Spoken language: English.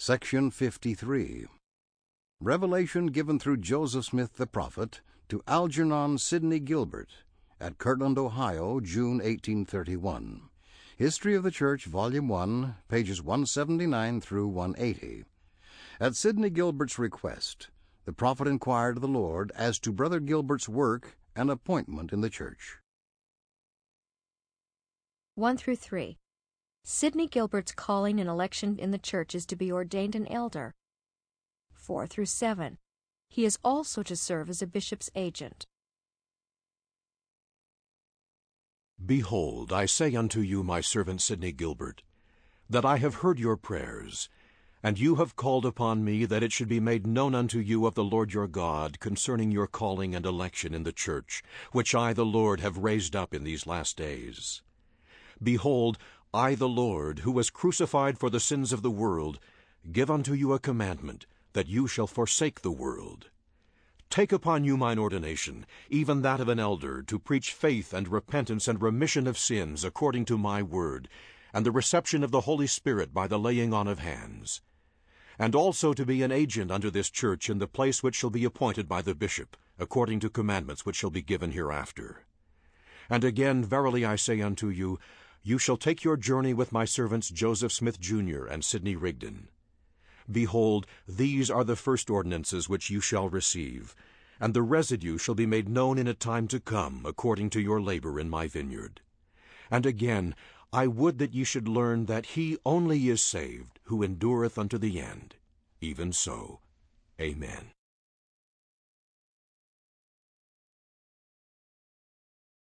Section 53 Revelation given through Joseph Smith the prophet to Algernon Sidney Gilbert at Kirtland, Ohio, June 1831. History of the Church, Volume 1, pages 179 through 180. At Sidney Gilbert's request, the prophet inquired of the Lord as to Brother Gilbert's work and appointment in the church. 1 through 3. Sidney Gilbert's calling and election in the church is to be ordained an elder. 4 through 7. He is also to serve as a bishop's agent. Behold, I say unto you, my servant Sidney Gilbert, that I have heard your prayers, and you have called upon me that it should be made known unto you of the Lord your God concerning your calling and election in the church, which I the Lord have raised up in these last days. Behold, I the Lord, who was crucified for the sins of the world, give unto you a commandment, that you shall forsake the world. Take upon you mine ordination, even that of an elder, to preach faith and repentance and remission of sins according to my word, and the reception of the Holy Spirit by the laying on of hands. And also to be an agent unto this church in the place which shall be appointed by the bishop, according to commandments which shall be given hereafter. And again, verily I say unto you, you shall take your journey with my servants Joseph Smith Jr. and Sidney Rigdon. Behold, these are the first ordinances which you shall receive, and the residue shall be made known in a time to come, according to your labor in my vineyard. And again, I would that ye should learn that he only is saved who endureth unto the end. Even so. Amen.